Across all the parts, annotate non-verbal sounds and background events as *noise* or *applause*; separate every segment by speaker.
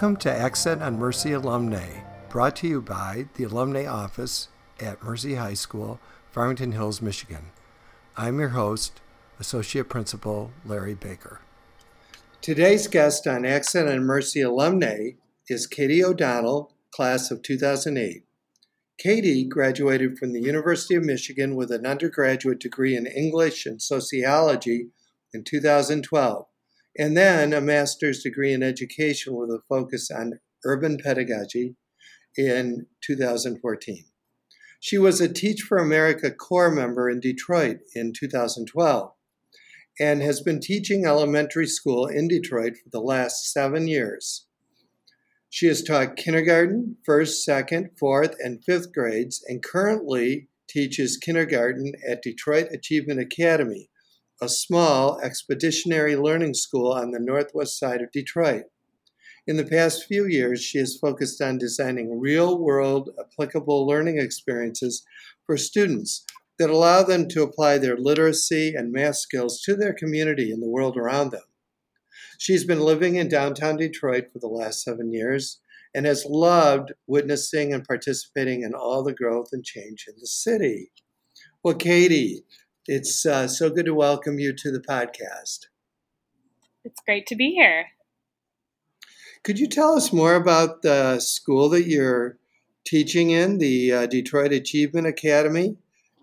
Speaker 1: Welcome to Accent on Mercy Alumni, brought to you by the Alumni Office at Mercy High School, Farmington Hills, Michigan. I'm your host, Associate Principal Larry Baker. Today's guest on Accent on Mercy Alumni is Katie O'Donnell, class of 2008. Katie graduated from the University of Michigan with an undergraduate degree in English and Sociology in 2012 and then a master's degree in education with a focus on urban pedagogy in 2014. She was a Teach for America Corps member in Detroit in 2012 and has been teaching elementary school in Detroit for the last seven years. She has taught kindergarten, first, second, fourth, and fifth grades, and currently teaches kindergarten at Detroit Achievement Academy, a small expeditionary learning school on the northwest side of Detroit. In the past few years, she has focused on designing real world applicable learning experiences for students that allow them to apply their literacy and math skills to their community and the world around them. She's been living in downtown Detroit for the last seven years and has loved witnessing and participating in all the growth and change in the city. Well, Katie, it's uh, so good to welcome you to the podcast.
Speaker 2: It's great to be here.
Speaker 1: Could you tell us more about the school that you're teaching in, the uh, Detroit Achievement Academy?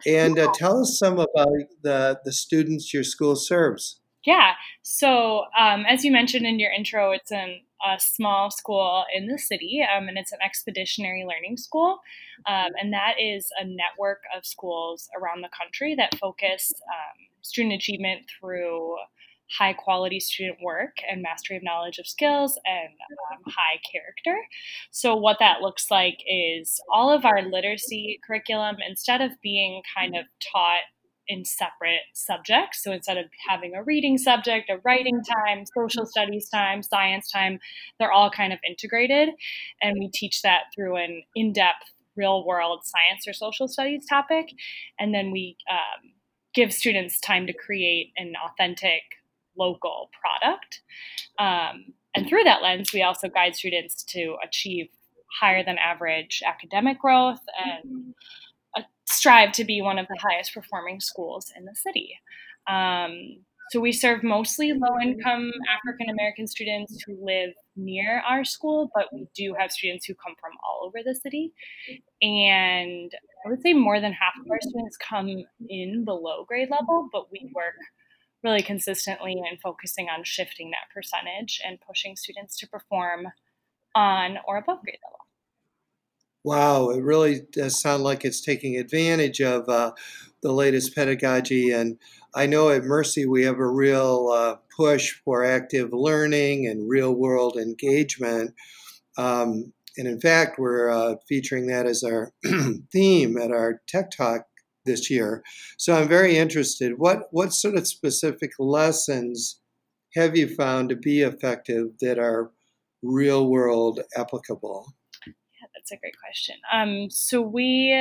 Speaker 1: And uh, tell us some about the, the students your school serves.
Speaker 2: Yeah. So, um, as you mentioned in your intro, it's an, a small school in the city, um, and it's an expeditionary learning school. Um, and that is a network of schools around the country that focus um, student achievement through high quality student work and mastery of knowledge of skills and um, high character. So, what that looks like is all of our literacy curriculum, instead of being kind of taught in separate subjects. So instead of having a reading subject, a writing time, social studies time, science time, they're all kind of integrated. And we teach that through an in depth, real world science or social studies topic. And then we um, give students time to create an authentic local product. Um, and through that lens, we also guide students to achieve higher than average academic growth and strive to be one of the highest performing schools in the city. Um, so we serve mostly low income African American students who live near our school, but we do have students who come from all over the city. And I would say more than half of our students come in below grade level, but we work really consistently and focusing on shifting that percentage and pushing students to perform on or above grade level.
Speaker 1: Wow, it really does sound like it's taking advantage of uh, the latest pedagogy. And I know at Mercy we have a real uh, push for active learning and real world engagement. Um, and in fact, we're uh, featuring that as our *clears throat* theme at our Tech Talk this year. So I'm very interested. What what sort of specific lessons have you found to be effective that are real world applicable?
Speaker 2: That's a great question. Um, so we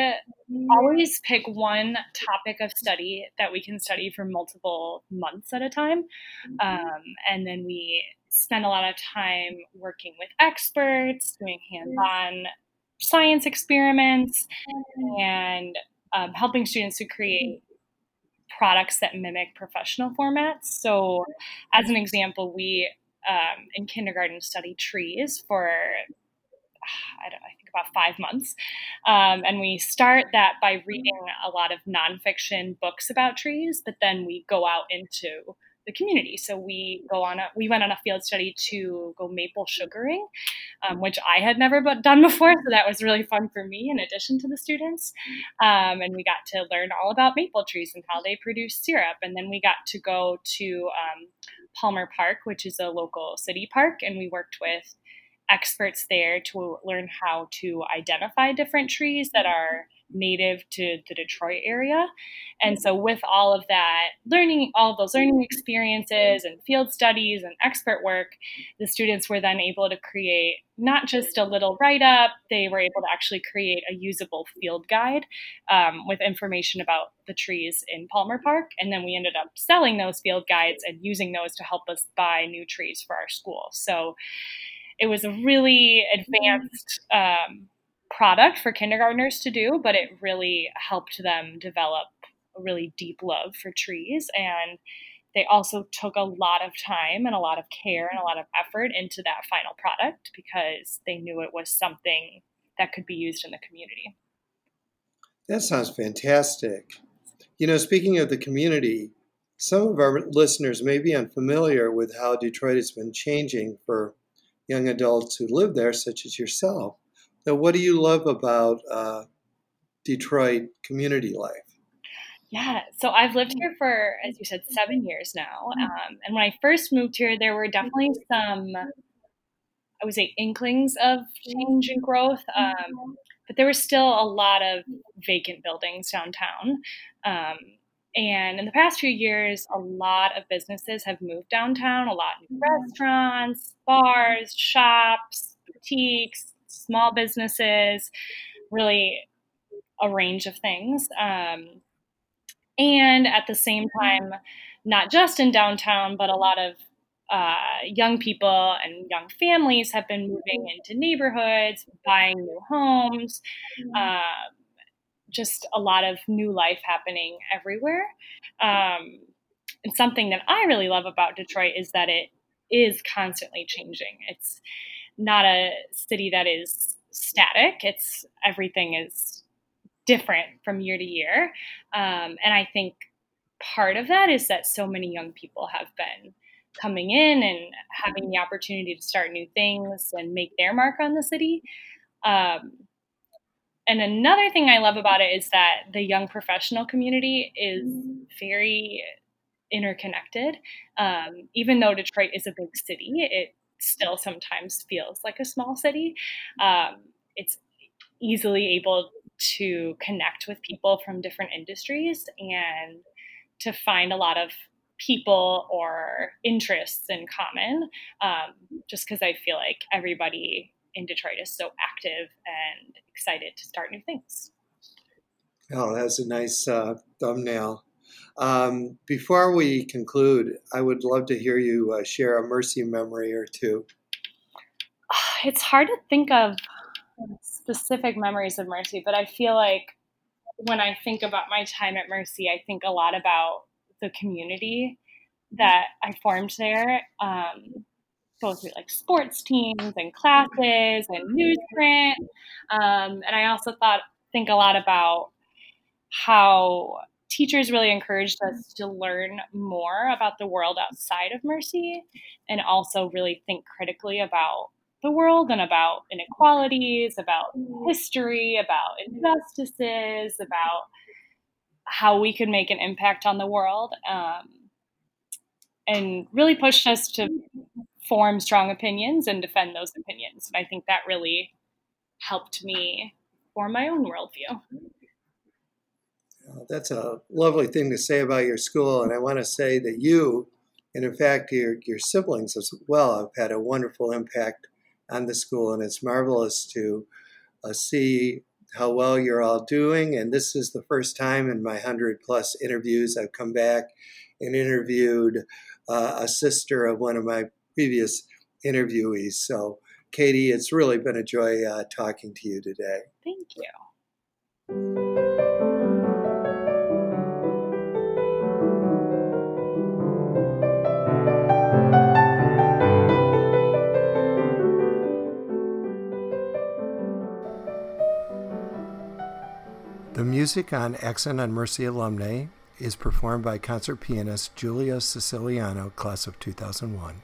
Speaker 2: always pick one topic of study that we can study for multiple months at a time, um, and then we spend a lot of time working with experts, doing hands-on science experiments, and um, helping students to create products that mimic professional formats. So, as an example, we um, in kindergarten study trees for *sighs* I, don't, I think about five months. Um, and we start that by reading a lot of nonfiction books about trees, but then we go out into the community. So we go on a we went on a field study to go maple sugaring, um, which I had never done before. So that was really fun for me, in addition to the students. Um, and we got to learn all about maple trees and how they produce syrup. And then we got to go to um, Palmer Park, which is a local city park, and we worked with experts there to learn how to identify different trees that are native to the Detroit area. And so, with all of that learning, all of those learning experiences and field studies and expert work, the students were then able to create not just a little write up, they were able to actually create a usable field guide um, with information about the trees in Palmer Park. And then we ended up selling those field guides and using those to help us buy new trees for our school. So, it was a really advanced um, product for kindergartners to do, but it really helped them develop a really deep love for trees. And they also took a lot of time and a lot of care and a lot of effort into that final product because they knew it was something that could be used in the community.
Speaker 1: That sounds fantastic. You know, speaking of the community, some of our listeners may be unfamiliar with how Detroit has been changing for young adults who live there, such as yourself. So, what do you love about uh, Detroit community life?
Speaker 2: Yeah, so I've lived here for, as you said, seven years now. Um, and when I first moved here, there were definitely some, I would say, inklings of change and growth. Um, but there was still a lot of vacant buildings downtown. Um, and in the past few years, a lot of businesses have moved downtown, a lot of restaurants, bars, shops, boutiques, small businesses, really a range of things. Um, and at the same time, not just in downtown, but a lot of uh, young people and young families have been moving into neighborhoods, buying new homes. Uh, just a lot of new life happening everywhere. Um, and something that I really love about Detroit is that it is constantly changing. It's not a city that is static. It's everything is different from year to year. Um, and I think part of that is that so many young people have been coming in and having the opportunity to start new things and make their mark on the city. Um, and another thing I love about it is that the young professional community is very interconnected. Um, even though Detroit is a big city, it still sometimes feels like a small city. Um, it's easily able to connect with people from different industries and to find a lot of people or interests in common um, just because I feel like everybody in Detroit is so active and excited to start new things.
Speaker 1: Oh, that's a nice uh, thumbnail. Um, before we conclude, I would love to hear you uh, share a Mercy memory or two. *sighs*
Speaker 2: It's hard to think of specific memories of Mercy, but I feel like when I think about my time at Mercy, I think a lot about the community that I formed there. Um, both through like sports teams and classes and newsprint. Um, and I also thought think a lot about how teachers really encouraged us to learn more about the world outside of Mercy and also really think critically about the world and about inequalities, about history, about injustices, about how we could make an impact on the world. Um, and really pushed us to form strong opinions and defend those opinions. And I think that really helped me form my own worldview.
Speaker 1: that's a lovely thing to say about your school. And I want to say that you, and in fact, your, your siblings as well, have had a wonderful impact on the school. And it's marvelous to uh, see how well you're all doing. And this is the first time in my 100 plus interviews I've come back and interviewed uh, a sister of one of my previous interviewees. So, Katie, it's really been a joy uh, talking to you today.
Speaker 2: Thank you.
Speaker 1: The music on Accent on Mercy alumni is performed by concert pianist Julia Siciliano, class of 2001.